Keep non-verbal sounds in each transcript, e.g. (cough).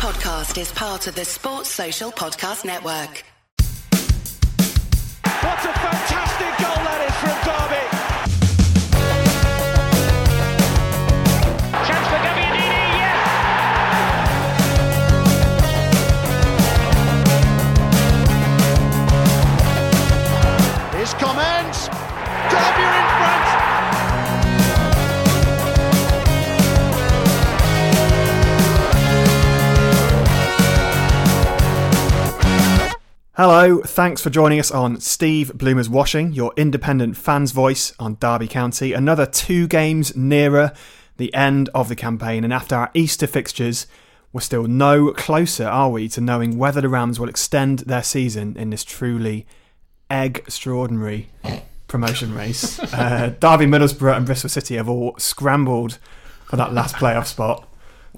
podcast is part of the Sports Social Podcast Network. What a fantastic goal that is from Derby. Chance for Gabbiadini, yes! Here's comments. Derby are in Hello, thanks for joining us on Steve Bloomer's Washing, your independent fan's voice on Derby County. Another two games nearer the end of the campaign, and after our Easter fixtures, we're still no closer, are we, to knowing whether the Rams will extend their season in this truly egg extraordinary promotion race. (laughs) Uh, Derby, Middlesbrough, and Bristol City have all scrambled for that last playoff spot,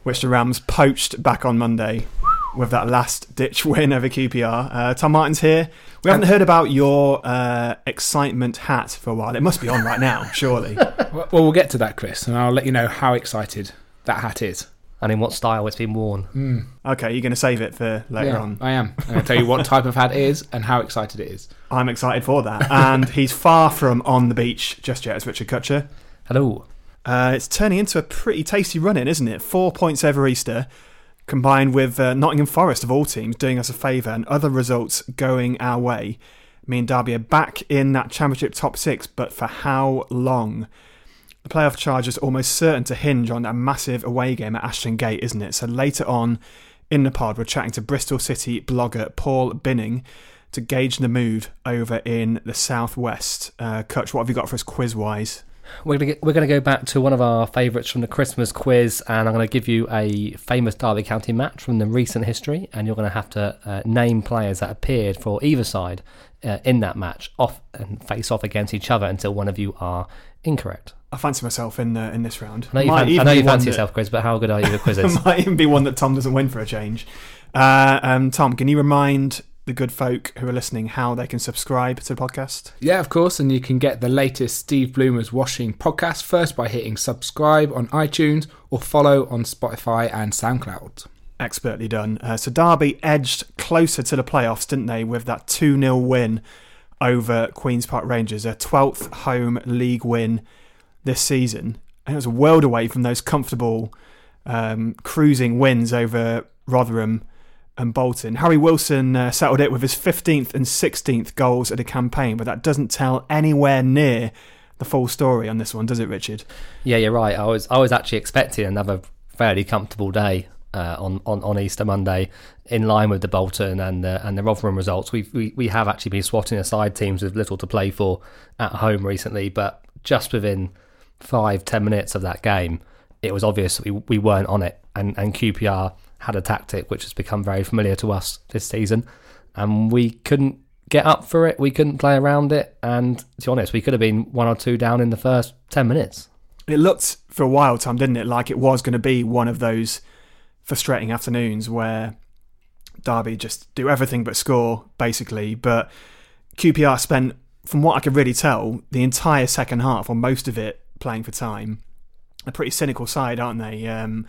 which the Rams poached back on Monday with that last ditch (laughs) win over QPR. Uh, Tom Martin's here. We haven't heard about your uh, excitement hat for a while. It must be on right now, (laughs) surely. Well, we'll get to that, Chris, and I'll let you know how excited that hat is. and in what style it's been worn. Okay, you're going to save it for later on. I am. I'm going to tell you what (laughs) type of hat it is and how excited it is. I'm excited for that. And he's far from on the beach just yet, as Richard Kutcher. Hello. Uh, it's turning into a pretty tasty run in, isn't it? Four points over Easter, combined with uh, Nottingham Forest, of all teams, doing us a favour and other results going our way. Me and Derby are back in that Championship top six, but for how long? The playoff charge is almost certain to hinge on a massive away game at Ashton Gate, isn't it? So later on in the pod, we're chatting to Bristol City blogger Paul Binning to gauge the mood over in the southwest. Uh, Kutch, what have you got for us quiz wise? We're gonna get, we're gonna go back to one of our favourites from the Christmas quiz, and I'm gonna give you a famous Derby County match from the recent history, and you're gonna have to uh, name players that appeared for either side uh, in that match, off and face off against each other until one of you are incorrect. I fancy myself in uh, in this round. I know you, fan- I know you fancy that- yourself, Chris, but how good are you at (laughs) quizzes? might even be one that Tom doesn't win for a change. Uh, um, Tom, can you remind the good folk who are listening how they can subscribe to the podcast? Yeah, of course, and you can get the latest Steve Bloomer's Washing podcast first by hitting subscribe on iTunes or follow on Spotify and SoundCloud. Expertly done. Uh, so Derby edged closer to the playoffs, didn't they, with that 2 0 win over Queen's Park Rangers, a 12th home league win this season. And it was a world away from those comfortable um, cruising wins over Rotherham and Bolton. Harry Wilson uh, settled it with his 15th and 16th goals of the campaign, but that doesn't tell anywhere near the full story on this one, does it, Richard? Yeah, you're right. I was I was actually expecting another fairly comfortable day uh, on, on on Easter Monday, in line with the Bolton and the and the Rotherham results. We've, we we have actually been swatting aside teams with little to play for at home recently, but just within five ten minutes of that game, it was obvious we we weren't on it, and and QPR had a tactic which has become very familiar to us this season, and we couldn't get up for it. We couldn't play around it, and to be honest, we could have been one or two down in the first ten minutes. It looked for a while, Tom, didn't it, like it was going to be one of those frustrating afternoons where Derby just do everything but score, basically. But QPR spent, from what I could really tell, the entire second half, or most of it, playing for time. A pretty cynical side, aren't they? Um,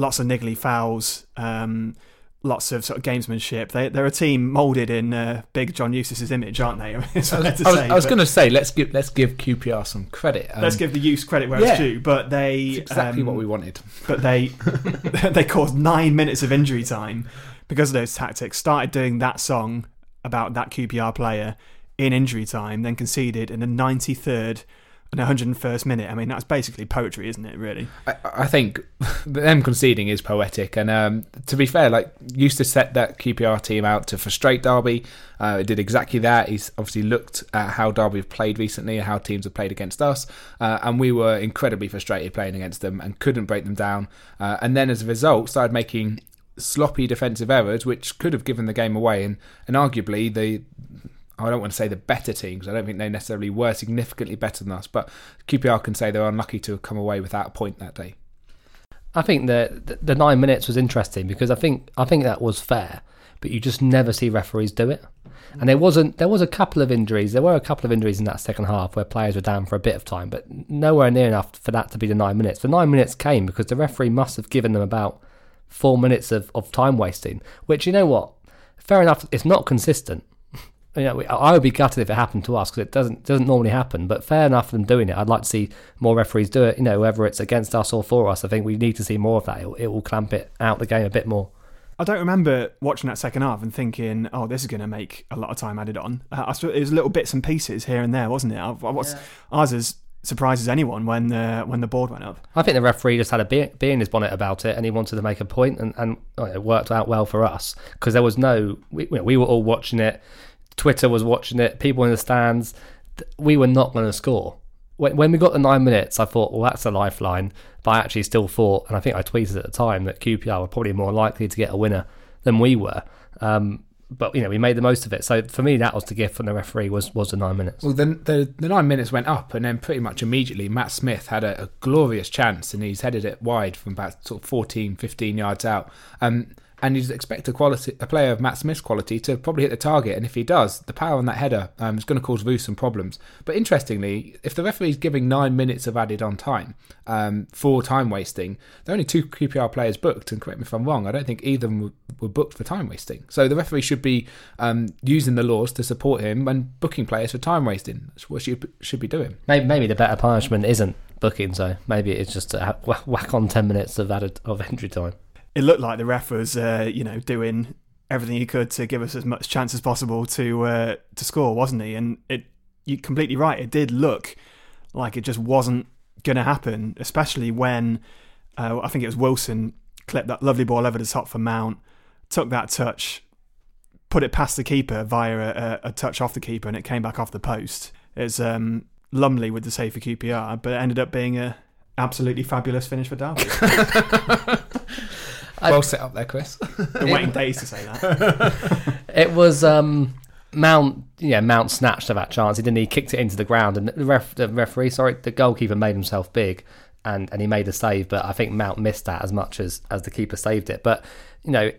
lots of niggly fouls, um, lots of sort of gamesmanship. They, they're a team moulded in uh, big John Eustace's image, aren't they? (laughs) It's fair to I was, was going to say let's give let's give QPR some credit. Um, Let's give the use credit where yeah. it's due, but they exactly um, what we wanted. but they (laughs) (laughs) they caused nine minutes of injury time because of those tactics. Started doing that song about that QPR player in injury time, then conceded in the 93rd and 101st minute. I mean, that's basically poetry, isn't it? Really? I, I think (laughs) them conceding is poetic, and um, to be fair, like used to set that QPR team out to frustrate Derby. Uh, it did exactly that. He's obviously looked at how Derby have played recently and how teams have played against us, uh, and we were incredibly frustrated playing against them and couldn't break them down. Uh, and then as a result, started making sloppy defensive errors, which could have given the game away, and and arguably the I don't want to say the better teams. I don't think they necessarily were significantly better than us, but QPR can say they were unlucky to have come away without a point that day. I think the, the the nine minutes was interesting because I think I think that was fair, but you just never see referees do it. And there wasn't there was a couple of injuries. There were a couple of injuries in that second half where players were down for a bit of time, but nowhere near enough for that to be the nine minutes. The nine minutes came because the referee must have given them about four minutes of, of time wasting, which you know what, fair enough, it's not consistent. You know, I would be gutted if it happened to us because it doesn't doesn't normally happen. But fair enough them doing it. I'd like to see more referees do it. You know, whether it's against us or for us, I think we need to see more of that. It, it will clamp it out the game a bit more. I don't remember watching that second half and thinking, "Oh, this is going to make a lot of time added on." Uh, I suppose it was little bits and pieces here and there, wasn't it? I, I was, yeah. Ours as surprises anyone when the when the board went up. I think the referee just had a bee, bee in his bonnet about it, and he wanted to make a point, and, and it worked out well for us because there was no we, we were all watching it Twitter was watching it, people in the stands. We were not going to score. When, when we got the nine minutes, I thought, well, that's a lifeline. But I actually still thought, and I think I tweeted at the time, that QPR were probably more likely to get a winner than we were. Um, but you know we made the most of it. So for me, that was the gift from the referee was was the nine minutes. Well, then the, the nine minutes went up, and then pretty much immediately Matt Smith had a, a, glorious chance, and he's headed it wide from about sort of 14, 15 yards out. Um, and you'd expect a quality, a player of Matt Smith's quality to probably hit the target. And if he does, the power on that header um, is going to cause Roos some problems. But interestingly, if the referee's giving nine minutes of added on time um, for time wasting, there are only two QPR players booked. And correct me if I'm wrong, I don't think either of them were booked for time wasting. So the referee should be um, using the laws to support him and booking players for time wasting. That's what she should be doing. Maybe, maybe the better punishment isn't booking, so maybe it's just a whack on ten minutes of added of entry time it looked like the ref was, uh, you know, doing everything he could to give us as much chance as possible to uh, to score, wasn't he? And it, you're completely right. It did look like it just wasn't going to happen, especially when uh, I think it was Wilson clipped that lovely ball over the top for Mount, took that touch, put it past the keeper via a, a touch off the keeper, and it came back off the post. It's um, Lumley with the save for QPR, but it ended up being a absolutely fabulous finish for Derby. (laughs) well set up there, Chris. (laughs) Been waiting days to say that. (laughs) it was um, Mount. Yeah, Mount snatched at that chance. He didn't. He kicked it into the ground, and the, ref, the referee, sorry, the goalkeeper made himself big, and and he made a save. But I think Mount missed that as much as as the keeper saved it. But you know.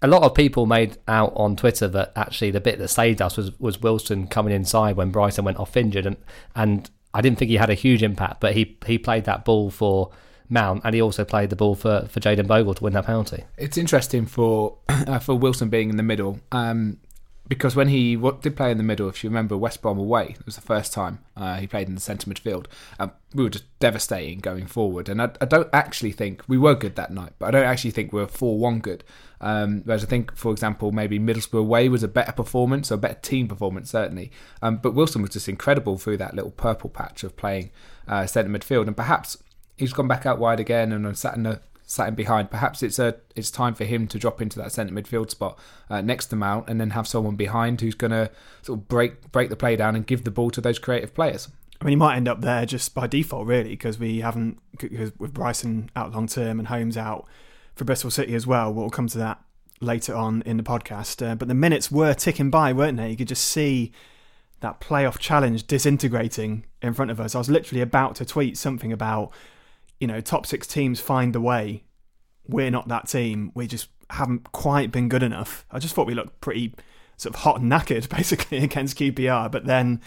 A lot of people made out on Twitter that actually the bit that saved us was, was Wilson coming inside when Bryson went off injured, and and I didn't think he had a huge impact, but he he played that ball for Mount, and he also played the ball for, for Jayden Bogle to win that penalty. It's interesting for (clears throat) uh, for Wilson being in the middle. Um, because when he did play in the middle, if you remember West Brom away, it was the first time uh, he played in the centre midfield. Um, we were just devastating going forward, and I, I, don't actually think we were good that night, but I don't actually think we were four-one good. Um, whereas I think, for example, maybe Middlesbrough away was a better performance, or a better team performance certainly. Um, but Wilson was just incredible through that little purple patch of playing uh, centre midfield, and perhaps he's gone back out wide again and sat in the sat in behind. Perhaps it's a it's time for him to drop into that centre midfield spot uh, next to Mount, and then have someone behind who's going to sort of break break the play down and give the ball to those creative players. I mean, he might end up there just by default, really, because we haven't because with Bryson out long term and Holmes out for Bristol City as well. We'll come to that later on in the podcast. Uh, but the minutes were ticking by, weren't they? You could just see that playoff challenge disintegrating in front of us. I was literally about to tweet something about you know, top six teams find the way. We're not that team. We just haven't quite been good enough. I just thought we looked pretty sort of hot and knackered (laughs) basically against QPR. But then,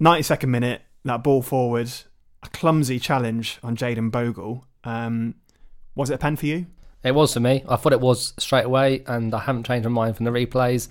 92nd minute, that ball forward, a clumsy challenge on Jayden Bogle. Um, was it a pen for you? It was for me. I thought it was straight away, and I haven't changed my mind from the replays.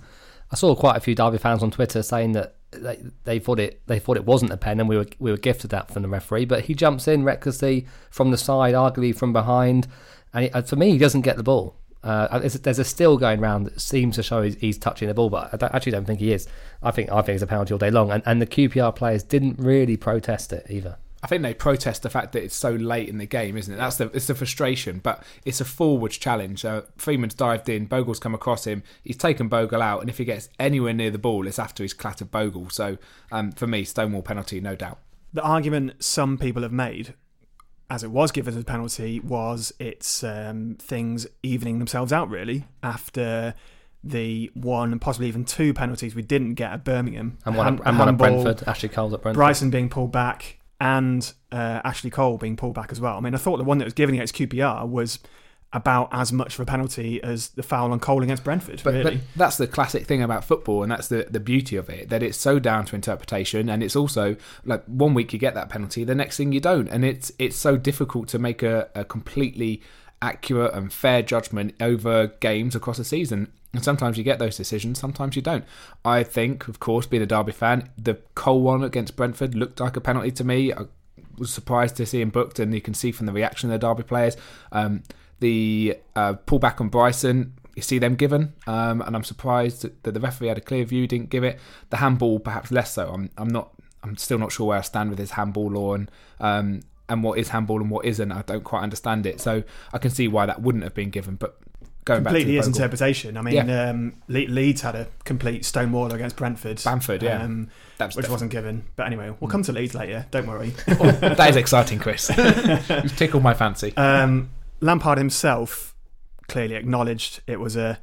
I saw quite a few Derby fans on Twitter saying that they, they thought it they thought it wasn't a pen, and we were we were gifted that from the referee. But he jumps in recklessly from the side, arguably from behind, and he, for me, he doesn't get the ball. Uh, there's a still going around that seems to show he's, he's touching the ball, but I don't, actually don't think he is. I think I think it's a penalty all day long, and, and the QPR players didn't really protest it either. I think they protest the fact that it's so late in the game, isn't it? That's the it's the frustration, but it's a forwards challenge. Uh, Freeman's dived in, Bogle's come across him, he's taken Bogle out, and if he gets anywhere near the ball, it's after he's clattered Bogle. So um, for me, Stonewall penalty, no doubt. The argument some people have made, as it was given as a penalty, was it's um, things evening themselves out really after the one and possibly even two penalties we didn't get at Birmingham and one, and one at Brentford. Ashley Cole at Brentford. Bryson being pulled back and uh, Ashley Cole being pulled back as well. I mean, I thought the one that was given against QPR was about as much of a penalty as the foul on Cole against Brentford. But, really. but, that's the classic thing about football, and that's the, the beauty of it that it's so down to interpretation, and it's also like one week you get that penalty, the next thing you don't, and it's it's so difficult to make a, a completely accurate and fair judgment over games across a season. And sometimes you get those decisions, sometimes you don't. I think, of course, being a Derby fan, the Cole one against Brentford looked like a penalty to me. I was surprised to see him booked, and you can see from the reaction of the Derby players. Um, the uh, pullback on Bryson, you see them given, um, and I'm surprised that the referee had a clear view, didn't give it. The handball, perhaps less so. I'm, I'm not. I'm still not sure where I stand with his handball law and um, and what is handball and what isn't. I don't quite understand it, so I can see why that wouldn't have been given. But going completely back is to the Bogle- interpretation. I mean, Yeah. um, Le- Leeds had a complete stonewall against Brentford. Bamford, yeah. um, was which wasn't given. But anyway, we'll come to Leeds later. Don't worry. Oh, that is exciting, Chris. (laughs) You've tickled my fancy. Um, Lampard himself clearly acknowledged it was a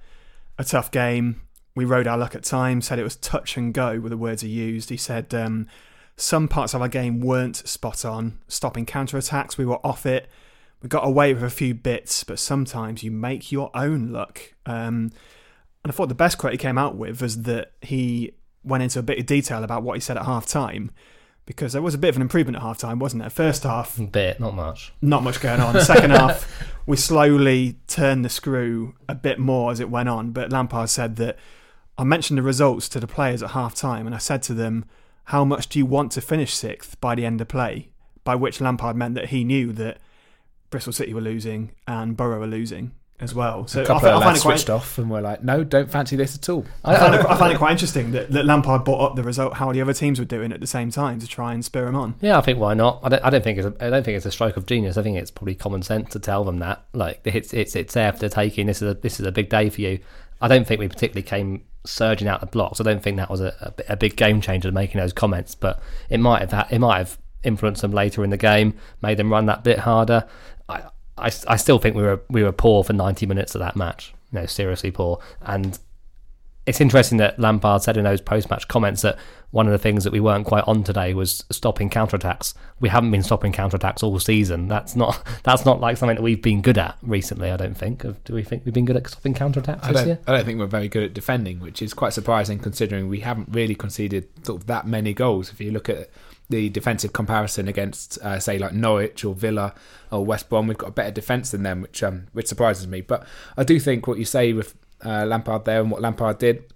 a tough game. We rode our luck at times. Said it was touch and go were the words he used. He said um, some parts of our game weren't spot on. Stopping counter attacks, we were off it. We got away with a few bits, but sometimes you make your own luck. Um, and I thought the best quote he came out with was that he went into a bit of detail about what he said at half time. Because there was a bit of an improvement at half time, wasn't there? First half, Bit, not much. not much going on. Second (laughs) half, we slowly turned the screw a bit more as it went on. But Lampard said that I mentioned the results to the players at half time, and I said to them, How much do you want to finish sixth by the end of play? By which Lampard meant that he knew that Bristol City were losing and Boro were losing as well. So a couple I of find lads it quite. switched off and were like, "No, don't fancy this at all." I find, it, I find it quite interesting that, that Lampard brought up the result, how the other teams were doing at the same time to try and spur him on. Yeah, I think why not? I don't, I don't think it's a, I don't think it's a stroke of genius. I think it's probably common sense to tell them that like it's it's it's there for the taking. This is a this is a big day for you. I don't think we particularly came surging out the blocks. I don't think that was a, a, a big game changer making those comments, but it might have it might have influenced them later in the game, made them run that bit harder. I, I, I still think we were we were poor for ninety minutes of that match. Know, seriously poor. And it's interesting that Lampard said in those post-match comments that one of the things that we weren't quite on today was stopping counterattacks. We haven't been stopping counterattacks all season. That's not (laughs) that's not like something that we've been good at recently. I don't think. Do we think we've been good at stopping counterattacks I this year? I don't think we're very good at defending, which is quite surprising considering we haven't really conceded sort of that many goals. If you look at the defensive comparison against, uh, say, like Norwich or Villa or West Brom, we've got a better defence than them, which um, which surprises me. But I do think what you say with uh, Lampard there and what Lampard did,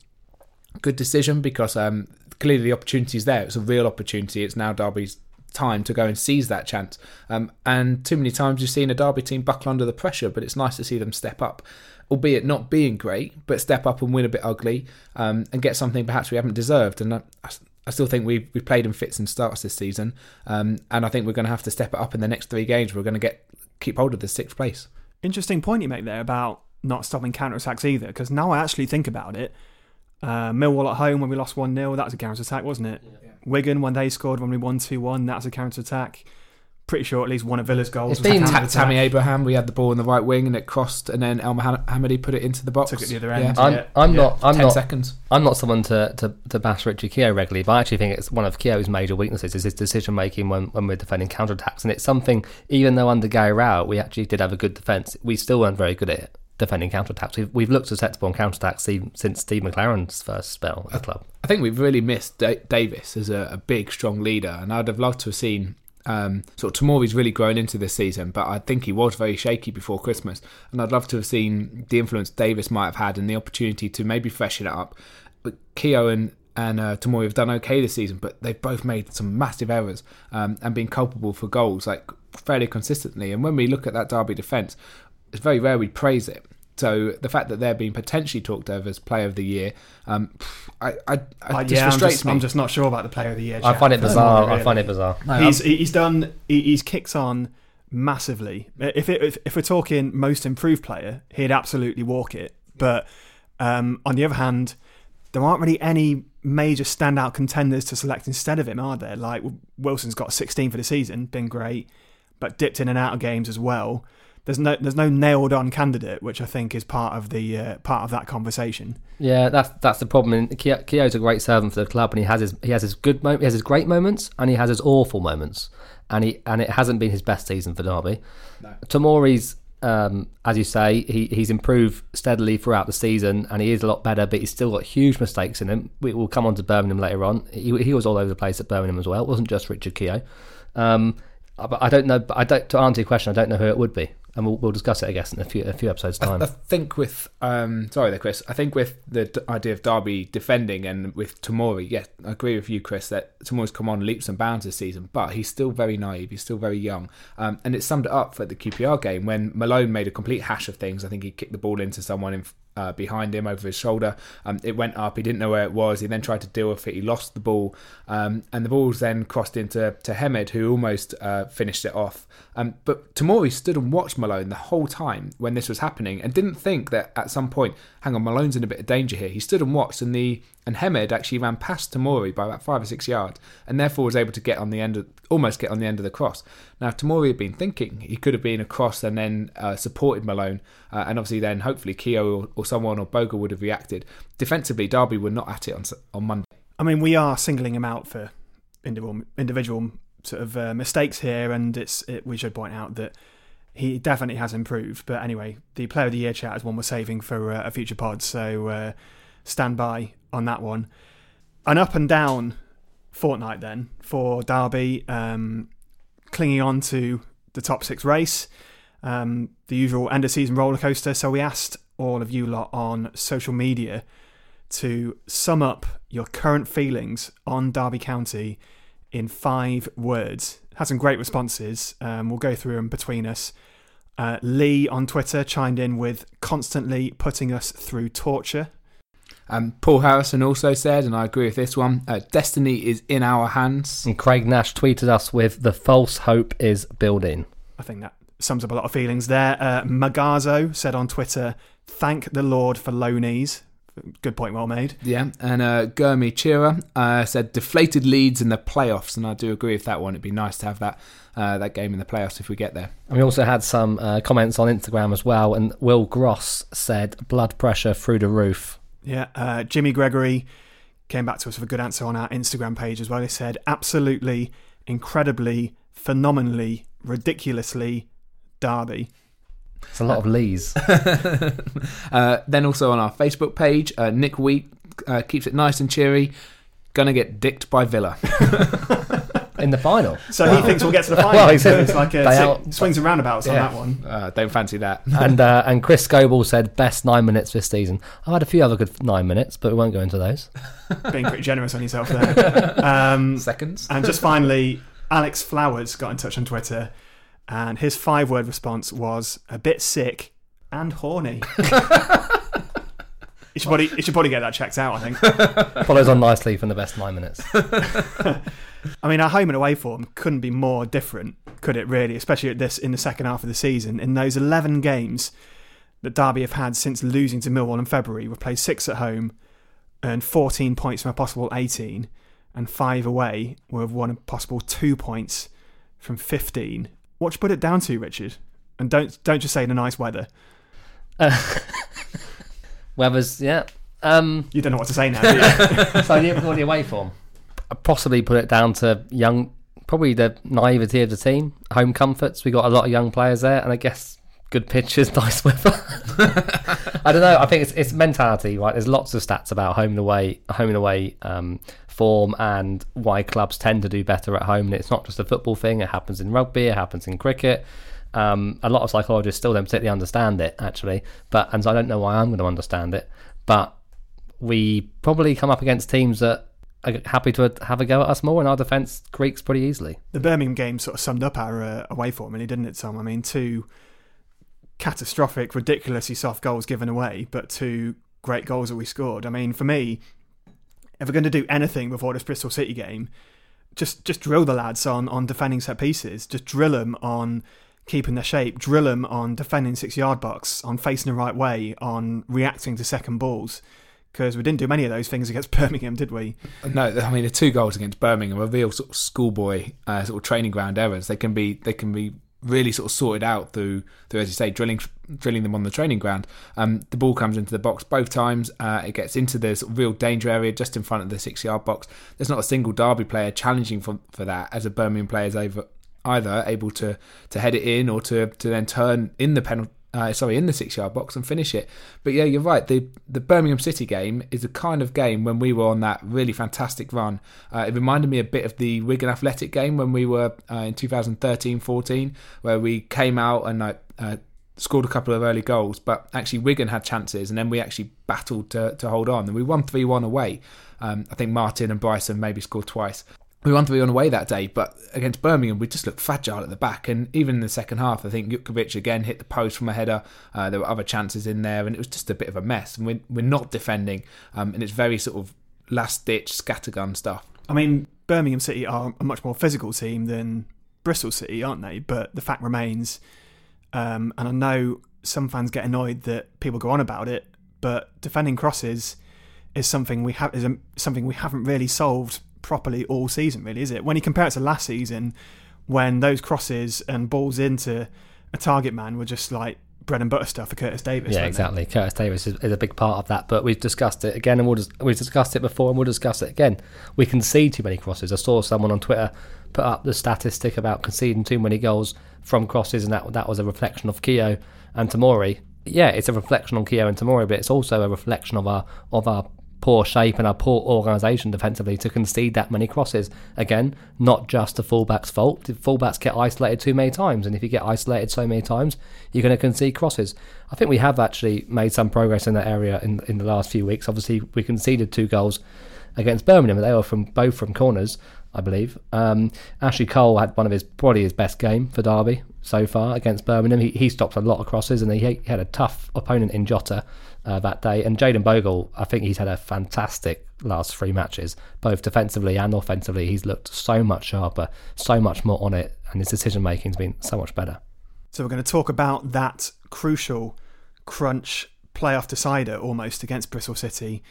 good decision because um, clearly the opportunity's there. It's a real opportunity. It's now Derby's time to go and seize that chance. Um, and too many times you've seen a Derby team buckle under the pressure, but it's nice to see them step up, albeit not being great, but step up and win a bit ugly um, and get something perhaps we haven't deserved. And I, I still think we've, we've played in fits and starts this season, um, and I think we're going to have to step it up in the next three games. We're going to get keep hold of the sixth place. Interesting point you make there about not stopping counter attacks either, because now I actually think about it. Uh, Millwall at home when we lost 1 0, that was a counter attack, wasn't it? Wigan when they scored when we won 2 1, that was a counter attack. Pretty sure at least one of Villa's goals It's was been- counter Ta- attack. Tammy Abraham, we had the ball in the right wing and it crossed, and then El Mohamed- Hamidi put it into the box. Took it the other end. Yeah. I'm, Yeah. I'm Yeah. not. I'm Ten not. seconds. I'm not someone to, to, to bash Richie Keogh regularly, but I actually think it's one of Keogh's major weaknesses is his decision making when, when we're defending counter attacks, And it's something, even though under Gary Rowett we actually did have a good defence, we still weren't very good at it, defending counterattacks. We've, we've looked susceptible on counterattacks since Steve McClaren's first spell at the club. I think we've really missed da- Davies as a, a big, strong leader, and I'd have loved to have seen. Um, sort of Tomori's really grown into this season, but I think he was very shaky before Christmas, and I'd love to have seen the influence Davies might have had and the opportunity to maybe freshen it up. But Keogh and and uh, have done okay this season, but they've both made some massive errors um, and been culpable for goals like fairly consistently. And when we look at that Derby defence, it's very rare we praise it. So the fact that they're being potentially talked of as Player of the Year, um, I, I, I Uh, just yeah, I'm frustrates just, me. I'm just not sure about the player of the year. I find it personally, bizarre. I find it bizarre. He's he's done. He's kicked on massively. If it, if, if we're talking most improved player, he'd absolutely walk it. But um, on the other hand, there aren't really any major standout contenders to select instead of him, are there? Like Wilson's got 16 for the season, been great, but dipped in and out of games as well. There's no there's no nailed on candidate, which I think is part of the uh, part of that conversation. Yeah, that's that's the problem. And Keo- Keogh's a great servant for the club, and he has his he has his good mo- he has his great moments, and he has his awful moments, and he and it hasn't been his best season for Derby. Tomori's, um, as you say, he, he's improved steadily throughout the season, and he is a lot better, but he's still got huge mistakes in him. We will come on to Birmingham later on. He, he was all over the place at Birmingham as well. It wasn't just Richard Keogh. Um, but I don't know. But I don't to answer your question. I don't know who it would be. And we'll, we'll discuss it, I guess, in a few a few episodes time. I think with um, sorry there, Chris. I think with the d- idea of Derby defending and with Tomori, yes, I agree with you, Chris, that Tomori's come on leaps and bounds this season, but he's still very naive. He's still very young, um, and it summed it up for the QPR game when Malone made a complete hash of things. I think he kicked the ball into someone in uh, behind him over his shoulder. Um, it went up. He didn't know where it was. He then tried to deal with it. He lost the ball, um, and the ball was then crossed into to Hemed, who almost uh, finished it off. Um, but Tomori stood and watched Malone the whole time when this was happening, and didn't think that at some point, hang on, Malone's in a bit of danger here. He stood and watched, and the and Hemed actually ran past Tomori by about five or six yards, and therefore was able to get on the end of almost get on the end of the cross. Now Tomori had been thinking he could have been across and then uh, supported Malone, uh, and obviously then hopefully Keogh or, or someone or Boga would have reacted. Defensively, Derby were not at it on on Monday. I mean, we are singling him out for individual individual sort of uh, mistakes here, and it's it, we should point out that he definitely has improved. But anyway, the Player of the Year chat is one we're saving for uh, a future pod, so uh, stand by on that one. An up and down fortnight then for Derby, um, clinging on to the top six race, um, the usual end of season roller coaster. So we asked all of you lot on social media to sum up your current feelings on Derby County in five words. Had some great responses. Um, we'll go through them between us. Uh, Lee on Twitter chimed in with constantly putting us through torture. Um, Paul Harrison also said, and I agree with this one: uh, "Destiny is in our hands." and Craig Nash tweeted us with the false hope is building. I think that sums up a lot of feelings there. Uh, Magazo said on Twitter, "Thank the Lord for low knees." Good point, well made. Yeah, and uh, Gurmi Chira uh, said deflated leads in the playoffs, and I do agree with that one. It'd be nice to have that uh, that game in the playoffs if we get there. And we also had some uh, comments on Instagram as well. And Will Gross said blood pressure through the roof. Yeah, uh, Jimmy Gregory came back to us with a good answer on our Instagram page as well. He said, absolutely, incredibly, phenomenally, ridiculously, Derby. It's a lot of Lees. (laughs) uh, then also on our Facebook page, uh, Nick Wheat uh, keeps it nice and cheery. Gonna get dicked by Villa. (laughs) in the final. So he thinks we'll get to the final. Well, he so said it's like a they si- out- swings and roundabouts on that one. Uh, don't fancy that. and (laughs) uh, and Chris Scoble said best nine minutes this season. I've had a few other good nine minutes, but we won't go into those. Being pretty generous on yourself there. Um, Seconds. and just finally, Alex Flowers got in touch on Twitter, and his five word response was a bit sick and horny. (laughs) You should, probably, you should probably get that checked out, I think. (laughs) Follows on nicely from the best nine minutes. (laughs) I mean, our home and away form couldn't be more different, could it really? Especially at this in the second half of the season. In those 11 games that Derby have had since losing to Millwall in February, we've played six at home, earned 14 points from a possible 18, and five away. We've won a possible two points from 15. What do you put it down to, Richard? And don't don't just say the nice weather. (laughs) Weathers, yeah. Um, You don't know what to say now. Do you? (laughs) so the, away form. I'd possibly put it down to young, probably the naivety of the team, home comforts. We got a lot of young players there, and I guess good pitches, (laughs) nice weather. I don't know. I think it's it's mentality, right? There's lots of stats about home and away, home and away um, form, and why clubs tend to do better at home. And it's not just a football thing. It happens in rugby. It happens in cricket. Um, a lot of psychologists still don't particularly understand it, actually. But and so I don't know why I'm going to understand it. But we probably come up against teams that are happy to have a go at us more, and our defence creaks pretty easily. the Birmingham game sort of summed up our uh, away form, really, didn't it, Tom? I mean, two catastrophic, ridiculously soft goals given away, but two great goals that we scored. I mean, for me, if we're going to do anything before this Bristol City game, just just drill the lads on on defending set pieces. Just drill them on keeping their shape. Drill them on defending six yard box, on facing the right way, on reacting to second balls. Because we didn't do many of those things against (laughs) Birmingham, did we? No, I mean the two goals against Birmingham are real sort of schoolboy uh, sort of training ground errors. They can be they can be really sort of sorted out through through as you say drilling drilling them on the training ground. Um, the ball comes into the box both times. Uh, it gets into the sort of real danger area just in front of the six yard box. There's not a single Derby player challenging for for that as a Birmingham player is over either able to to head it in or to to then turn in the penalty. Uh, sorry, in the six yard box and finish it. But yeah, you're right. The the Birmingham City game is a kind of game when we were on that really fantastic run. Uh, it reminded me a bit of the Wigan Athletic game when we were uh, in 2013-14, where we came out and like. Uh, scored a couple of early goals, but actually Wigan had chances, and then we actually battled to, to hold on, and we won three one away. Um, I think Martin and Bryson maybe scored twice, we won 3 1 away that day, but against Birmingham, we just looked fragile at the back. And even in the second half, I think Jutkiewicz again hit the post from a header. Uh, there were other chances in there, and it was just a bit of a mess. And we're, we're not defending, um, and it's very sort of last ditch scattergun stuff. I mean, Birmingham City are a much more physical team than Bristol City, aren't they? But the fact remains, um, and I know some fans get annoyed that people go on about it, but defending crosses is something we have is a, something we haven't really solved properly all season, really, is it? When you compare it to last season, when those crosses and balls into a target man were just like bread and butter stuff for Curtis Davies. Yeah, exactly. They? Curtis Davies is, is, a big part of that. But we've discussed it again, and we'll we've discussed it before, and we'll discuss it again. We concede too many crosses. I saw someone on Twitter put up the statistic about conceding too many goals from crosses, and that that was a reflection of Keogh and Tomori. Yeah, it's a reflection on Keogh and Tomori, but it's also a reflection of our of our poor shape and our poor organisation defensively to concede that many crosses. Again, not just the fullback's fault. The fullbacks get isolated too many times, and if you get isolated so many times, you're going to concede crosses. I think we have actually made some progress in that area in in the last few weeks. Obviously, we conceded two goals against Birmingham. They were from both from corners, I believe. Um, Ashley Cole had one of his probably his best game for Derby so far against Birmingham. He, he stopped a lot of crosses, and he, he had a tough opponent in Jota uh, that day. And Jayden Bogle, I think he's had a fantastic last three matches, both defensively and offensively. He's looked so much sharper, so much more on it, and his decision making's been so much better. So we're going to talk about that crucial crunch playoff decider almost against Bristol City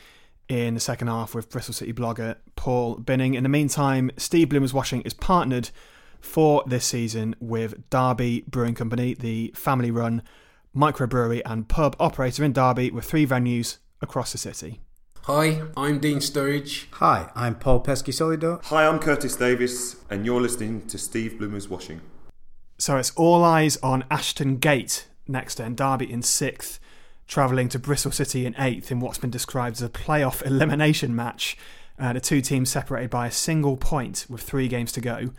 in the second half with Bristol City blogger Paul Binning. In the meantime, Steve Bloomers Washing is partnered for this season with Derby Brewing Company, the family run microbrewery and pub operator in Derby with three venues across the city. Hi, I'm Dean Sturridge. Hi, I'm Paul Peschisolido. Hi, I'm Curtis Davies, and you're listening to Steve Bloomers Washing. So it's all eyes on Ashton Gate next end, Derby in sixth, travelling to Bristol City in eighth in what's been described as a playoff (laughs) elimination match. Uh, the two teams separated by a single point with three games to go.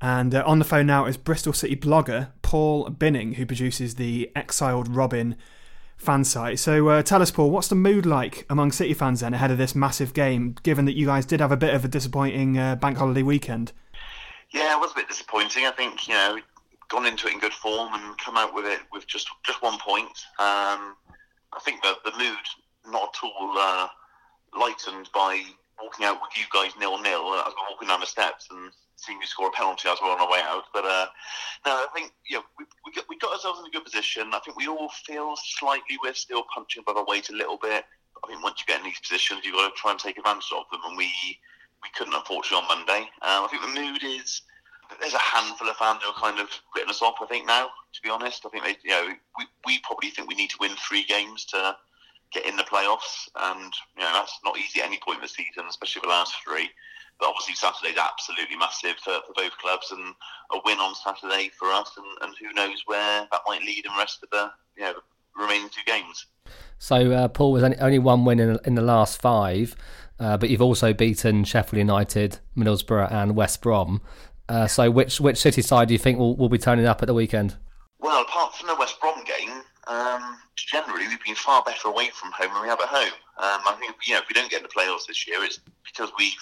And uh, on the phone now is Bristol City blogger Paul Binning, who produces the Exiled Robin fan site. So uh, tell us, Paul, what's the mood like among City fans then ahead of this massive game, given that you guys did have a bit of a disappointing uh, bank holiday weekend? Yeah, it was a bit disappointing. I think, you know, gone into it in good form and come out with it with just just one point. Um, I think that the mood not at all uh, lightened by walking out with you guys nil nil as we're walking down the steps and seeing you score a penalty as well on our way out. But uh, no, I think know, we, we, got, we got ourselves in a good position. I think we all feel slightly we're still punching above our weight a little bit. I think once you get in these positions, you've got to try and take advantage of them, and we we couldn't unfortunately on Monday. Um, I think the mood is there's a handful of fans who are kind of written us off. I think now, to be honest, I think they, you know we, we probably think we need to win three games to get in the playoffs, and you know that's not easy at any point in the season, especially the last three. But obviously Saturday's absolutely massive for, for both clubs, and a win on Saturday for us, and, and who knows where that might lead in the rest of the you know remaining two games. So uh, Paul was only, only one win in, in the last five, uh, but you've also beaten Sheffield United, Middlesbrough, and West Brom. Uh, so which which City side do you think will, will be turning up at the weekend? Well, apart from the West Brom game, um, generally we've been far better away from home than we have at home. Um, I think you know if we don't get in the playoffs this year, it's because we've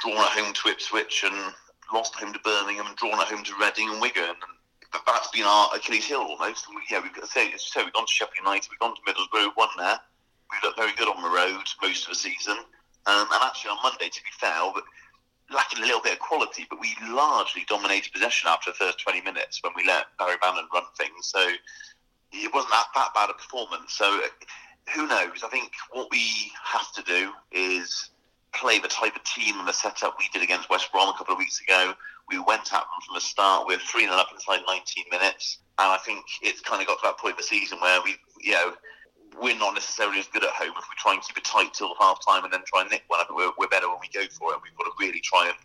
drawn at home to Ipswich and lost home to Birmingham and drawn at home to Reading and Wigan. And that's been our Achilles heel almost. And we, yeah, we've got to say, we've gone to Sheffield United, we've gone to Middlesbrough, won there. We've looked very good on the road most of the season. Um, and actually on Monday, to be fair, but lacking a little bit of quality, but we largely dominated possession after the first 20 minutes when we let Barry Bannan run things. So it wasn't that, that bad a performance. So who knows? I think what we have to do is play the type of team and the setup we did against West Brom a couple of weeks ago. We went at them from the start. We are 3 0 up inside 19 minutes. And I think it's kind of got to that point of the season where we, you know, we're not necessarily as good at home if we try and keep it tight till half time and then try and nick one. I think we're, we're better when we go for it. We've got to really try and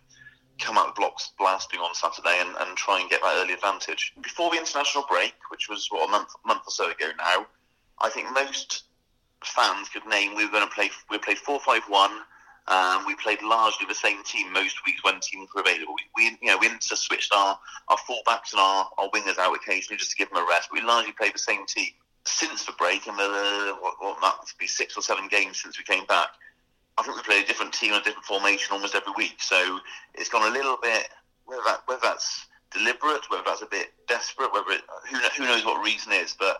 come out the blocks blasting on Saturday and, and try and get that early advantage. Before the international break, which was what a month month or so ago now, I think most fans could name we were going to play we played four five one. Um, we played largely the same team most weeks when teams were available. We, we you know we switched our, our fullbacks and our, our wingers out occasionally just to give them a rest. We largely played the same team since the break, and the what, what must be six or seven games since we came back. I think we played a different team, and a different formation almost every week. So it's gone a little bit whether that whether that's deliberate, whether that's a bit desperate, whether it, who who knows what reason is, but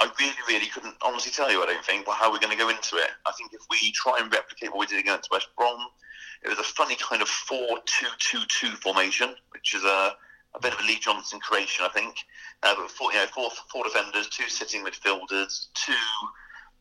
I really, really couldn't honestly tell you. I don't think well, how we're going to go into it. I think if we try and replicate what we did against West Brom, it was a funny kind of four-two-two-two formation, which is a, a bit of a Lee Johnson creation, I think. Uh, but four, you know, four, four defenders, two sitting midfielders, two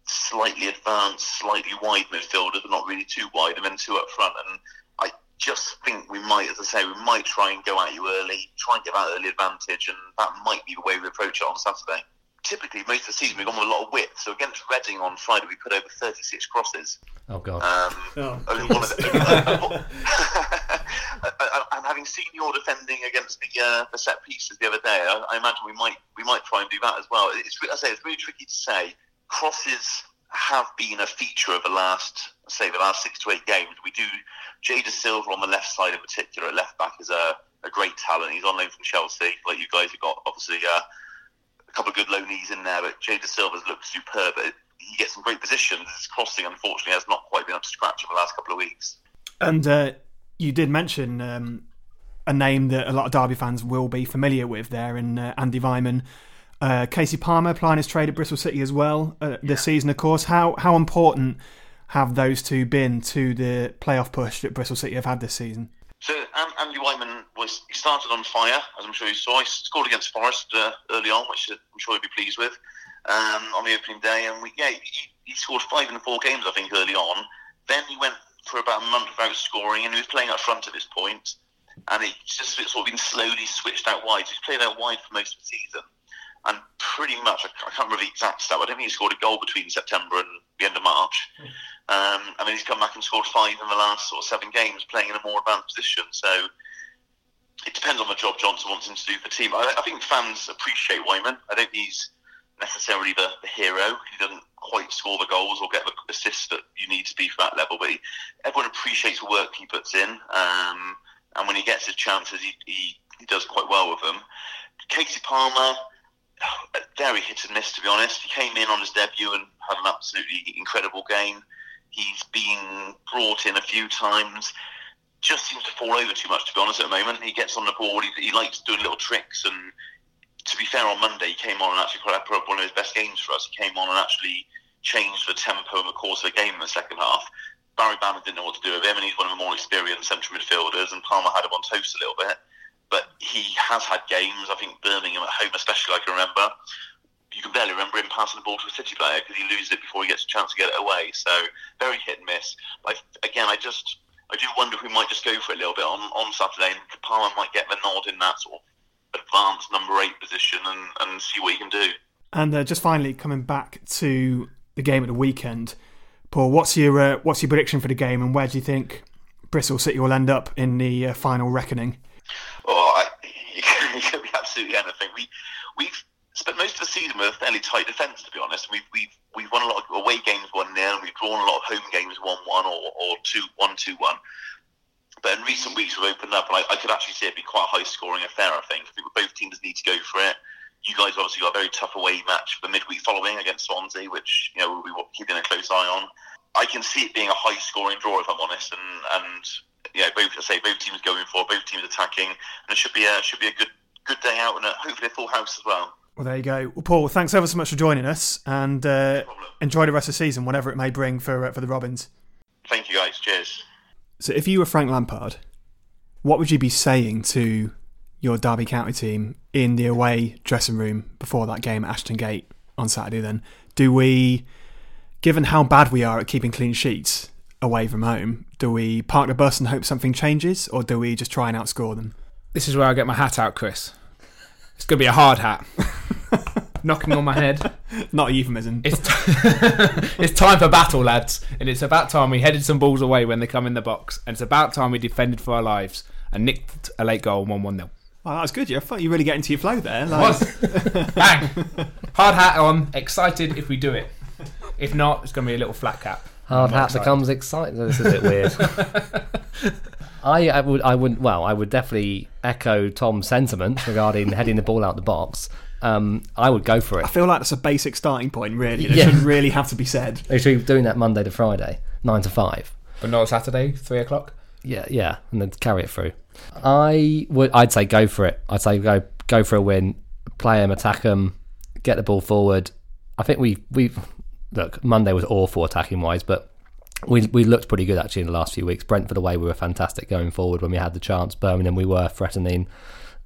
slightly advanced, slightly wide midfielders, but not really too wide, and then two up front. And I just think we might, as I say, we might try and go at you early, try and get that early advantage, and that might be the way we approach it on Saturday. Typically, most of the season we've gone with a lot of width. So against Reading on Friday, we put over 36 crosses. Oh god! Um, (laughs) Oh, only one of the, (laughs) (laughs) and having seen your defending against the uh, the set pieces the other day, I, I imagine we might we might try and do that as well. It's I say it's really tricky to say. Crosses have been a feature of the last say the last six to eight games. We do Jay Dasilva on the left side in particular. at Left back is a, a great talent. He's on loan from Chelsea. Like you guys have got obviously uh, a couple of good loanees in there, but Jay Dasilva's looked superb. He gets some great positions. His crossing, unfortunately, has not quite been up to scratch in the last couple of weeks. And uh, you did mention um, a name that a lot of Derby fans will be familiar with there in uh, Andy Weimann. Uh, Kasey Palmer playing his trade at Bristol City as well uh, this season, of course. How how important have those two been to the playoff push that Bristol City have had this season? So An- Andy Wyman was he started on fire, as I'm sure you saw. He scored against Forest uh, early on, which I'm sure he'd be pleased with um, on the opening day. And we, yeah, he, he scored five in four games, I think, early on. Then he went for about a month without scoring, and he was playing up front at this point. And it just sort of been slowly switched out wide. He's played out wide for most of the season. And pretty much, I I can't remember the exact stat, but I don't think he scored a goal between September and the end of March. Um, and then he's come back and scored five in the last sort of seven games, playing in a more advanced position. So it depends on the job Johnson wants him to do for the team. I, I think fans appreciate Weimann. I don't think he's necessarily the, the hero. He doesn't quite score the goals or get the assists that you need to be for that level, but he, everyone appreciates the work he puts in. Um, and when he gets his chances, he, he, he does quite well with them. Kasey Palmer, (sighs) very hit and miss, to be honest. He came in on his debut and had an absolutely incredible game. He's been brought in a few times. Just seems to fall over too much, to be honest, at the moment. He gets on the board, he, he likes doing little tricks. And to be fair, on Monday, he came on and actually put up one of his best games for us. He came on and actually changed the tempo and the course of the game in the second half. Barry Bannan didn't know what to do with him, and he's one of the more experienced central midfielders, and Palmer had him on toast a little bit. But he has had games, I think Birmingham at home especially, I can remember. You can barely remember him passing the ball to a City player because he loses it before he gets a chance to get it away. So very hit and miss. Like again, I just I do wonder if we might just go for a little bit on, on Saturday, and Palmer might get the nod in that sort of advanced number eight position and, and see what he can do. And uh, just finally coming back to the game at the weekend, Paul, what's your uh, what's your prediction for the game, and where do you think Bristol City will end up in the uh, final reckoning? Oh, I, (laughs) you can be absolutely anything. We we've spent most of the season with a fairly tight defence, to be honest. We've we've we've won a lot of away games one 0 and we've drawn a lot of home games one one or or two one two one. But in recent weeks, we've opened up, and I, I could actually see it be quite a high scoring affair. I think. I think both teams need to go for it. You guys obviously got a very tough away match for midweek following against Swansea, which you know we were keeping a close eye on. I can see it being a high scoring draw, if I'm honest, and and yeah, both I say both teams going for, it, both teams attacking, and it should be a should be a good good day out and a, hopefully a full house as well. Well, there you go. Well, Paul, thanks ever so much for joining us, and uh, enjoy the rest of the season, whatever it may bring for uh, for the Robins. Thank you, guys. Cheers. So, if you were Frank Lampard, what would you be saying to your Derby County team in the away dressing room before that game at Ashton Gate on Saturday? Then, do we, given how bad we are at keeping clean sheets away from home, do we park the bus and hope something changes, or do we just try and outscore them? This is where I get my hat out, Chris. It's going to be a hard hat. (laughs) Knocking on my head. Not a euphemism. It's, t- (laughs) it's time for battle, lads. And it's about time we headed some balls away when they come in the box. And it's about time we defended for our lives. and nicked a late goal, one one 0 Oh, that was good. You, I thought you really get into your flow there. Like, Bang! Hard hat on, excited if we do it. If not, it's going to be a little flat cap. Hard I'm hat excited. becomes exciting. This is a bit weird. (laughs) I, I would, I would, well, I would definitely echo Tom's sentiments regarding (laughs) heading the ball out the box. Um, I would go for it. I feel like that's a basic starting point, really. It Yeah. shouldn't really have to be said. They should be doing that Monday to Friday, nine to five. But not Saturday, 3 o'clock. Yeah, yeah, and then carry it through. I would, I'd say go for it. I'd say go, go for a win, play them, attack them, get the ball forward. I think we, we, look, Monday was awful attacking wise, but we we looked pretty good actually in the last few weeks. Brentford away, we were fantastic going forward when we had the chance. Birmingham, we were threatening.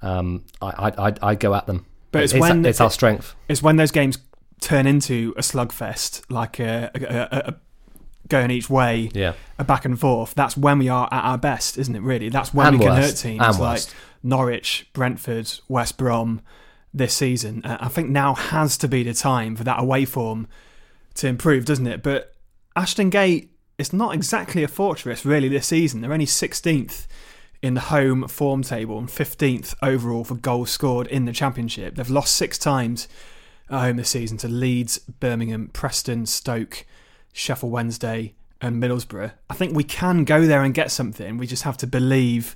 Um, I, I, I'd, I'd go at them. But it's it's, when- it's our strength. It's when those games turn into a slugfest, like a, a, a, a going each way, Yeah. a back and forth. That's when we are at our best, isn't it? Really, that's when And we can hurt teams like worst. Norwich, Brentford, West Brom this season. Uh, I think now has to be the time for that away form to improve, doesn't it? But Ashton Gate is not exactly a fortress really this season. They're only 16th in the home form table and 15th overall for goals scored in the championship. They've lost six times at home this season to Leeds, Birmingham, Preston, Stoke, Sheffield Wednesday, and Middlesbrough. I think we can go there and get something. We just have to believe,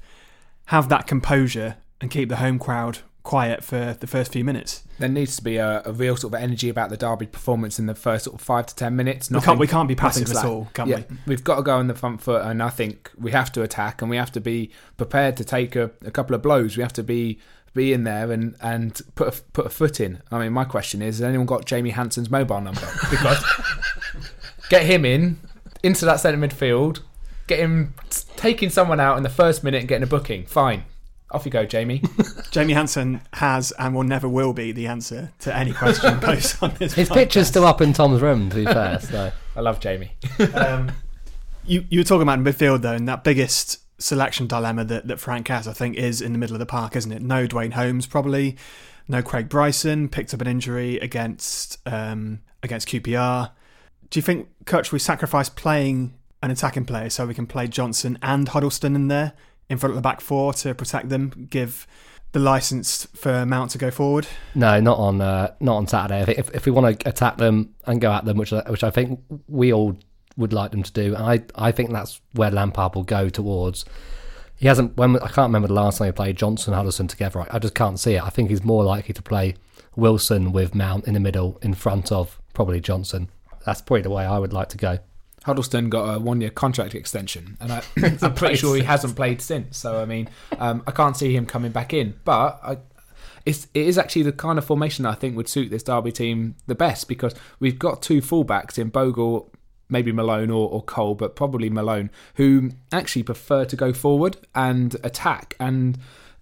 have that composure, and keep the home crowd quiet for the first few minutes. There needs to be a, a real sort of energy about the Derby performance in the first sort of five to ten minutes. We can't- we can't be passive nothing at all, can yeah, we? We've got to go on the front foot, and I think we have to attack, and we have to be prepared to take a, a couple of blows. We have to be be in there and and put a, put a foot in. I mean, my question is: Has anyone got Jamie Hanson's mobile number? (laughs) Because get him in into that centre midfield, get him taking someone out in the first minute and getting a booking. Fine, off you go, Jamie. (laughs) Jamie Hanson has and will never will be the answer to any question (laughs) posed on this. His podcast. picture's still up in Tom's room, to be fair. (laughs) So. I love Jamie. Um, you you were talking about midfield though, and that biggest selection dilemma that, that Frank has, I think, is in the middle of the park, isn't it? No Duane Holmes probably, no Craig Bryson picked up an injury against um, against QPR. Do you think Kutch we sacrifice playing an attacking player so we can play Johnson and Huddleston in there in front of the back four to protect them, give the license for Mount to go forward? No, not on uh, not on Saturday. If, if we want to attack them and go at them, which I- which I think we all would like them to do, I I think that's where Lampard will go towards. He hasn't. When I can't remember the last time he played Johnson Huddleston together. I, I just can't see it. I think he's more likely to play Wilson with Mount in the middle, in front of probably Johnson. That's probably the way I would like to go. Huddleston got a one-year contract extension, and I, (laughs) I'm pretty sure he hasn't played since. So I mean, um, I can't see him coming back in. But I, it's it is actually the kind of formation I think would suit this Derby team the best because we've got two fullbacks in Bogle, maybe Malone or, or Cole, but probably Malone, who actually prefer to go forward and attack and.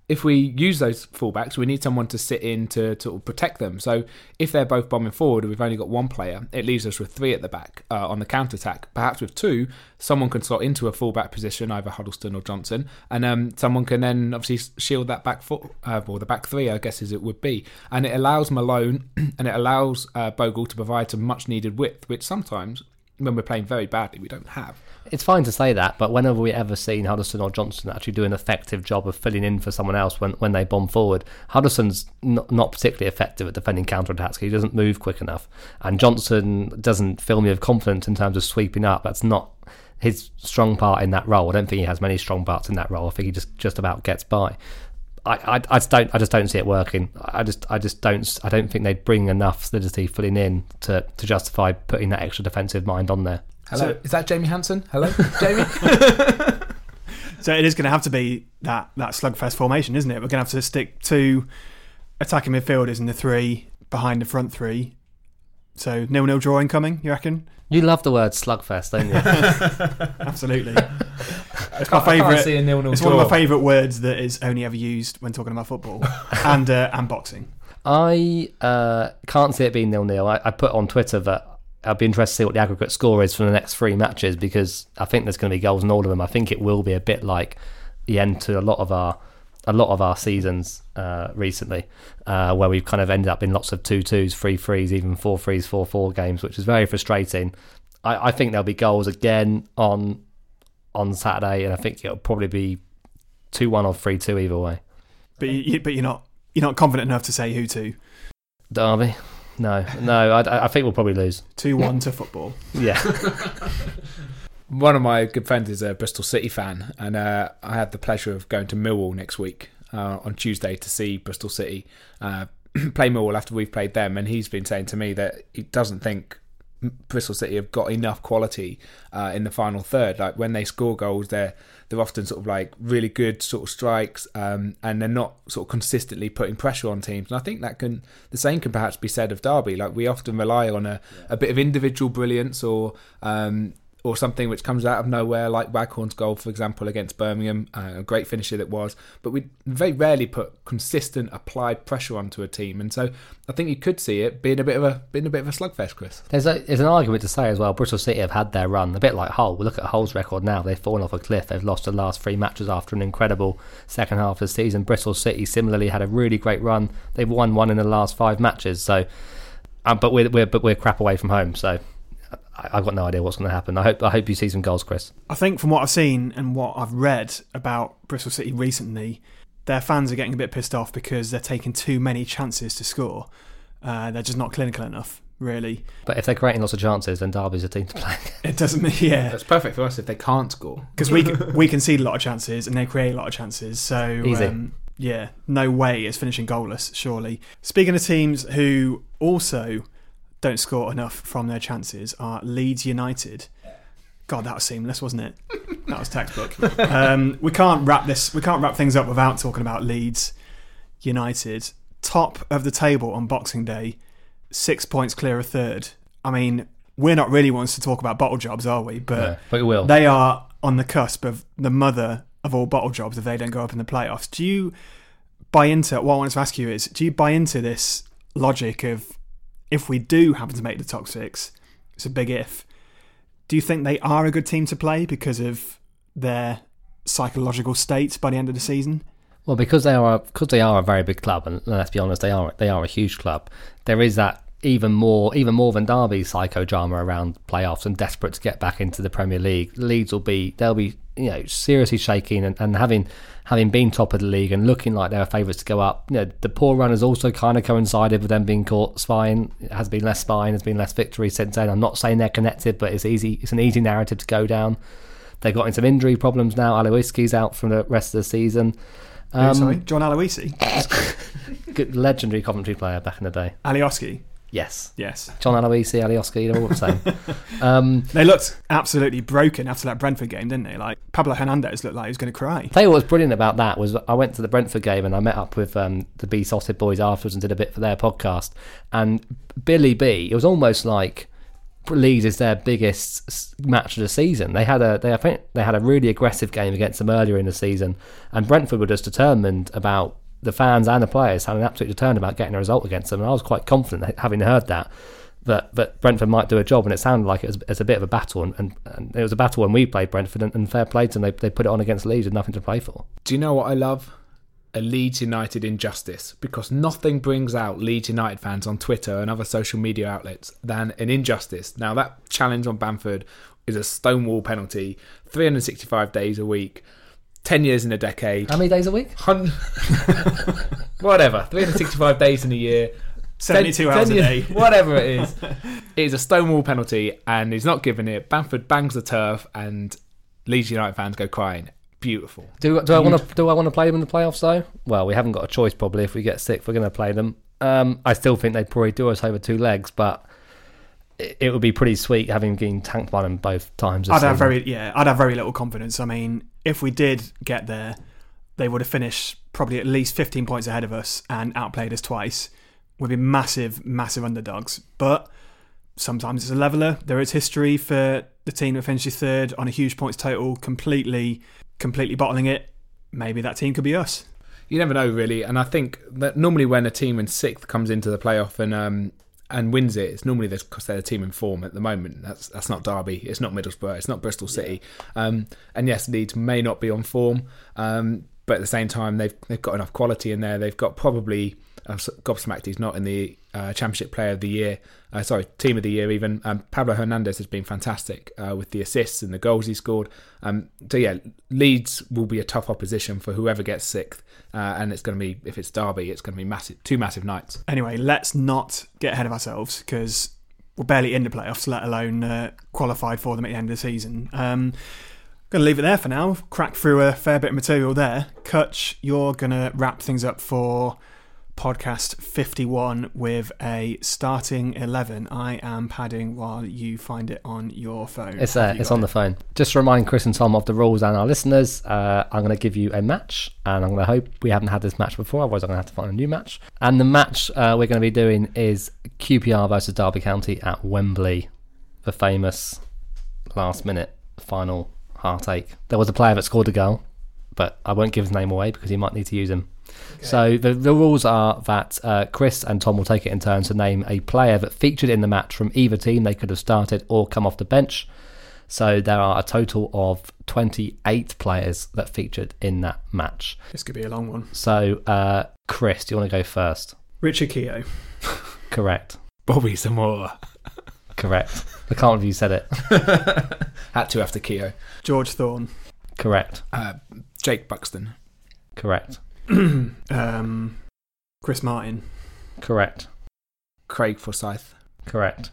If we use those fullbacks, we need someone to sit in to, to protect them. So if they're both bombing forward and we've only got one player, it leaves us with three at the back uh, on the counter attack. Perhaps with two, someone can slot into a fullback position, either Huddleston or Johnson, and um, someone can then obviously shield that back foot uh, or the back three, I guess as it would be. And it allows Malone (clears throat) and it allows uh, Bogle to provide some much needed width, which sometimes when we're playing very badly we don't have. It's fine to say that, but when have we ever seen Huddleston or Johnson actually do an effective job of filling in for someone else when, when they bomb forward? Huddleston's not, not particularly effective at defending counter attacks. He doesn't move quick enough, and Johnson doesn't fill me with confidence in terms of sweeping up. That's not his strong part in that role. I don't think he has many strong parts in that role. I think he just just about gets by. I, I, I just don't I just don't see it working. I just I just don't I don't think they'd bring enough solidity filling in to, to justify putting that extra defensive mind on there. Hello, is that Jamie Hanson? Hello, (laughs) Jamie. (laughs) So it is going to have to be that that slugfest formation, isn't it? We're going to have to stick to attacking midfielders in the three behind the front three. So nil nil draw incoming, you reckon? You love the word slugfest, don't you? (laughs) Absolutely. It's my favourite. see a It's one of my favourite words that is only ever used when talking about football (laughs) and uh, and boxing. I uh, can't see it being nil nil. I, I put on Twitter that I'd be interested to see what the aggregate score is for the next three matches because I think there's going to be goals in all of them. I think it will be a bit like the end to a lot of our a lot of our seasons uh, recently, uh, where we've kind of ended up in lots of two twos, three threes, even four threes, four four games, which is very frustrating. I, I think there'll be goals again on on Saturday, and I think it'll probably be two one or three two either way. But you, but you're not you're not confident enough to say who to. Derby, no, no. I, I think we'll probably lose. Two one to football. Yeah. (laughs) One of my good friends is a Bristol City fan, and uh, I had the pleasure of going to Millwall next week uh, on Tuesday to see Bristol City uh, (clears throat) play Millwall after we've played them. And he's been saying to me that he doesn't think Bristol City have got enough quality uh, in the final third. Like when they score goals, they're they're often sort of like really good sort of strikes, um, and they're not sort of consistently putting pressure on teams. And I think that can the same can perhaps be said of Derby. Like we often rely on a, a bit of individual brilliance or um, or something which comes out of nowhere, like Waghorn's goal, for example, against Birmingham, uh, a great finisher that was. But we very rarely put consistent applied pressure onto a team, and so I think you could see it being a bit of a being a bit of a slugfest, Chris. There's a, there's an argument to say as well. Bristol City have had their run a bit like Hull. We look at Hull's record now; they've fallen off a cliff. They've lost the last three matches after an incredible second half of the season. Bristol City similarly had a really great run. They've won one in the last five matches. So, um, but we're, we're but we're crap away from home. So I've got no idea what's going to happen. I hope I hope you see some goals, Chris. I think from what I've seen and what I've read about Bristol City recently, their fans are getting a bit pissed off because they're taking too many chances to score. Uh, they're just not clinical enough, really. But if they're creating lots of chances, then Derby's a team to play. (laughs) It doesn't mean yeah. That's perfect for us if they can't score because we (laughs) we concede a lot of chances and they create a lot of chances. So Easy. Um, yeah, no way is finishing goalless. Surely. Speaking of teams who also don't score enough from their chances are Leeds United. God, that was seamless, wasn't it? That was textbook. Um, we can't wrap this. We can't wrap things up without talking about Leeds United, top of the table on Boxing Day, six points clear of third. I mean, we're not really ones to talk about bottle jobs, are we? But, No, but we will. They are on the cusp of the mother of all bottle jobs if they don't go up in the playoffs. Do you buy into? What I wanted to ask you is, do you buy into this logic of if we do happen to make the top six, it's a big if. Do you think they are a good team to play because of their psychological state by the end of the season? Well, because they are because they are a very big club, and let's be honest, they are they are a huge club. There is that even more even more than Derby's psychodrama around playoffs and desperate to get back into the Premier League. Leeds will be they'll be you know seriously shaking and, and having having been top of the league and looking like they're favourites to go up. You know the poor run has also kind of coincided with them being caught spying. It has been less spying, has been less victory since then. I'm not saying they're connected, but it's easy. It's an easy narrative to go down. They've got into some injury problems now. Aloiski's out from the rest of the season. Um, sorry, John Aloisi, (laughs) good legendary Coventry player back in the day. Alioski. Yes. Yes. John Aloisi, Alioski, they're all the same. (laughs) um, they looked absolutely broken after that Brentford game, didn't they? Like Pablo Hernandez looked like he was going to cry. tell you what was brilliant about that was I went to the Brentford game and I met up with um, the B Sausage Boys afterwards and did a bit for their podcast. And Billy B, it was almost like Leeds is their biggest match of the season. They had a they I think they had a really aggressive game against them earlier in the season, and Brentford were just determined about the fans and the players had an absolute determined about getting a result against them. And I was quite confident, having heard that, that that Brentford might do a job. And it sounded like it was, it was a bit of a battle, and, and, and it was a battle when we played Brentford, and, and fair play to them. They they put it on against Leeds with nothing to play for. Do you know what I love? A Leeds United injustice because nothing brings out Leeds United fans on Twitter and other social media outlets than an injustice. Now, that challenge on Bamford is a stonewall penalty, 365 days a week, 10 years in a decade. How many days a week? Hun- (laughs) Whatever, 365 days in a year. 72 10 hours a years- day. Whatever it is. (laughs) It is a stonewall penalty and he's not giving it. Bamford bangs the turf and Leeds United fans go crying. Beautiful. Do, do I want to do I want to play them in the playoffs though? Well, we haven't got a choice probably. If we get sick, we're going to play them. Um, I still think they'd probably do us over two legs, but it, it would be pretty sweet having been tanked by them both times. I'd have very yeah, I'd have very little confidence. I mean, if we did get there, they would have finished probably at least 15 points ahead of us and outplayed us twice. We'd be massive, massive underdogs. But sometimes it's a leveler. There is history for the team that finishes third on a huge points total, completely, completely bottling it. Maybe that team could be us. You never know, really. And I think that normally when a team in sixth comes into the playoff and um, and wins it, it's normally because they're a team in form at the moment. That's that's not Derby, it's not Middlesbrough, it's not Bristol City. Um, and yes, Leeds may not be on form, um, but at the same time, they've they've got enough quality in there. They've got probably I'm gobsmacked he's not in the uh, Championship Player of the Year. Uh, sorry, Team of the Year even. Um, Pablo Hernandez has been fantastic uh, with the assists and the goals he scored. Um, so yeah, Leeds will be a tough opposition for whoever gets sixth, uh, and it's going to be if it's Derby, it's going to be massive, two massive nights. Anyway, let's not get ahead of ourselves because we're barely in the playoffs, let alone uh, qualified for them at the end of the season. Um, going to leave it there for now. Crack through a fair bit of material there. Kutch, you're going to wrap things up for podcast 51 with a starting 11. I am padding while you find it on your phone. It's there. you It's on it? the phone. Just to remind Chris and Tom of the rules and our listeners, uh, I'm going to give you a match, and I'm going to hope we haven't had this match before. Otherwise, I'm going to have to find a new match. And the match uh, we're going to be doing is QPR versus Derby County at Wembley, the famous last-minute final heartache. There was a player that scored a goal, but I won't give his name away because he might need to use him. So the, the rules are that uh, Chris and Tom will take it in turn to name a player that featured in the match from either team. They could have started or come off the bench. So there are a total of 28 players that featured in that match. This could be a long one. So, uh, Chris, do you want to go first? Richard Keogh. (laughs) (laughs) Correct. Bobby Zamora Correct. I can't believe you said it. (laughs) had to after Keogh. George Thorne. Correct. Uh, Jake Buxton, Correct. (clears throat) Um, Chris Martin. Correct. Craig Forsyth, Correct.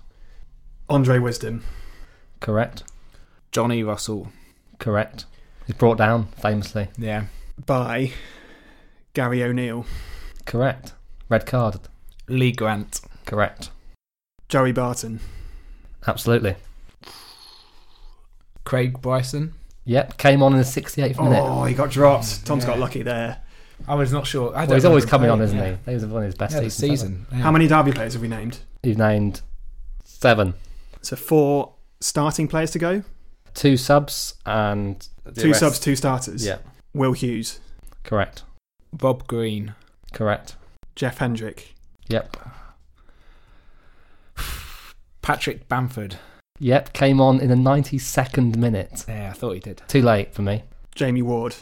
Andre Wisdom. Correct. Johnny Russell. Correct. He's brought down famously. Yeah, By Gary O'Neil. Correct. Red carded. Lee Grant, Correct. Joey Barton. Absolutely. Craig Bryson. Yep. Came on in the 68th minute. Oh, he got dropped. Tom's Yeah. got lucky there. I was not sure. I don't he's always remember coming on, isn't yeah. he? He was one of his best Yeah, the seasons ever. season. yeah. How many Derby players have we named? You've named seven. So four starting players to go. Two subs and the Two rest- subs, two starters. Yeah. Will Hughes, Correct. Bob Green, Correct. Jeff Hendrick, Yep. Patrick Bamford. Yep. Came on in the 92nd minute. Yeah, I thought he did. Too late for me. Jamie Ward.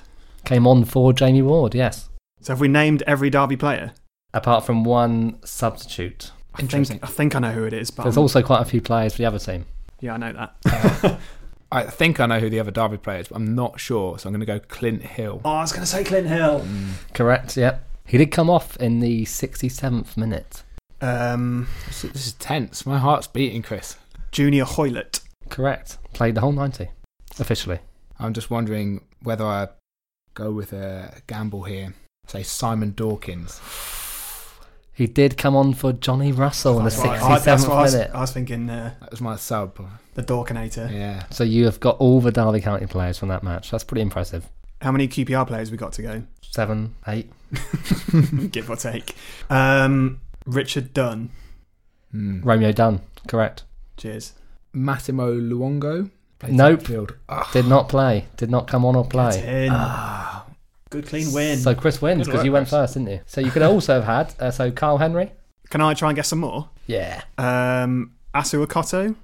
Came on for Jamie Ward, yes. So have we named every Derby player? Apart from one substitute. I Interesting. think I think I know who it is, but There's I'm- also quite a few players for the other team. yeah, I know that. (laughs) I think I know who the other Derby player is, but I'm not sure. So I'm going to go Clint Hill. oh, I was going to say Clint Hill. Correct, yep. He did come off in the 67th minute. Um, This, this is tense. My heart's beating, Chris. Junior Hoilett. Correct. Played the whole 90, officially. I'm just wondering whether I go with a gamble here. Say Simon Dawkins. He did come on for Johnny Russell in the That's what I- 67th that's what I was, minute. I was thinking uh, That was my sub. the Dorkinator. Yeah. So you have got all the Derby County players from that match. That's pretty impressive. How many QPR players we got to go? Seven, eight. (laughs) Give or take. Um, Richard Dunne. Hmm. Romeo Dunn, correct. Cheers. Massimo Luongo. Played Nope. Field. Did not play. Did not come on or play. Ten. Good clean win. So Chris wins Good because work, you went Chris. first, didn't you? So you could also have had uh, so Karl Henry. Can I try and guess some more? Yeah. Um, Asu Akoto.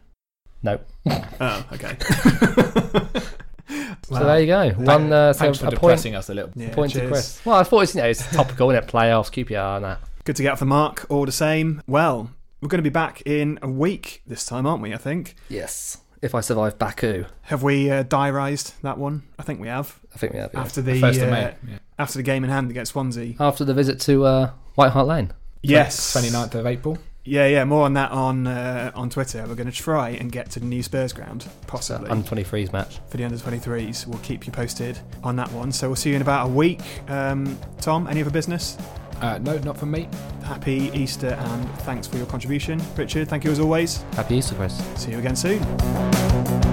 Nope. (laughs) Oh, okay. (laughs) So there you go. One. Uh, so Thanks for a point. depressing us a little. Yeah, Point to. Chris. Well, I thought it's you know it's topical, isn't it? Playoffs, QPR, and that. Good to get off the mark, all the same. Well, we're going to be back in a week this time, aren't we? I think. Yes. If I survive Baku, Have we uh, diarised that one? I think we have. I think we have. yeah. After the First of uh, May. Yeah. after the game in hand against Swansea. After the visit to uh, White Hart Lane. Yes, 29th of April. Yeah, yeah. More on that on uh, on Twitter. We're going to try and get to the new Spurs ground, possibly Under 23s match. for the under 23s. We'll keep you posted on that one. So we'll see you in about a week. Um, Tom, any other business? Uh, no, not for me. Happy Easter and thanks for your contribution, Richard. Thank you as always. Happy Easter, Chris. See you again soon.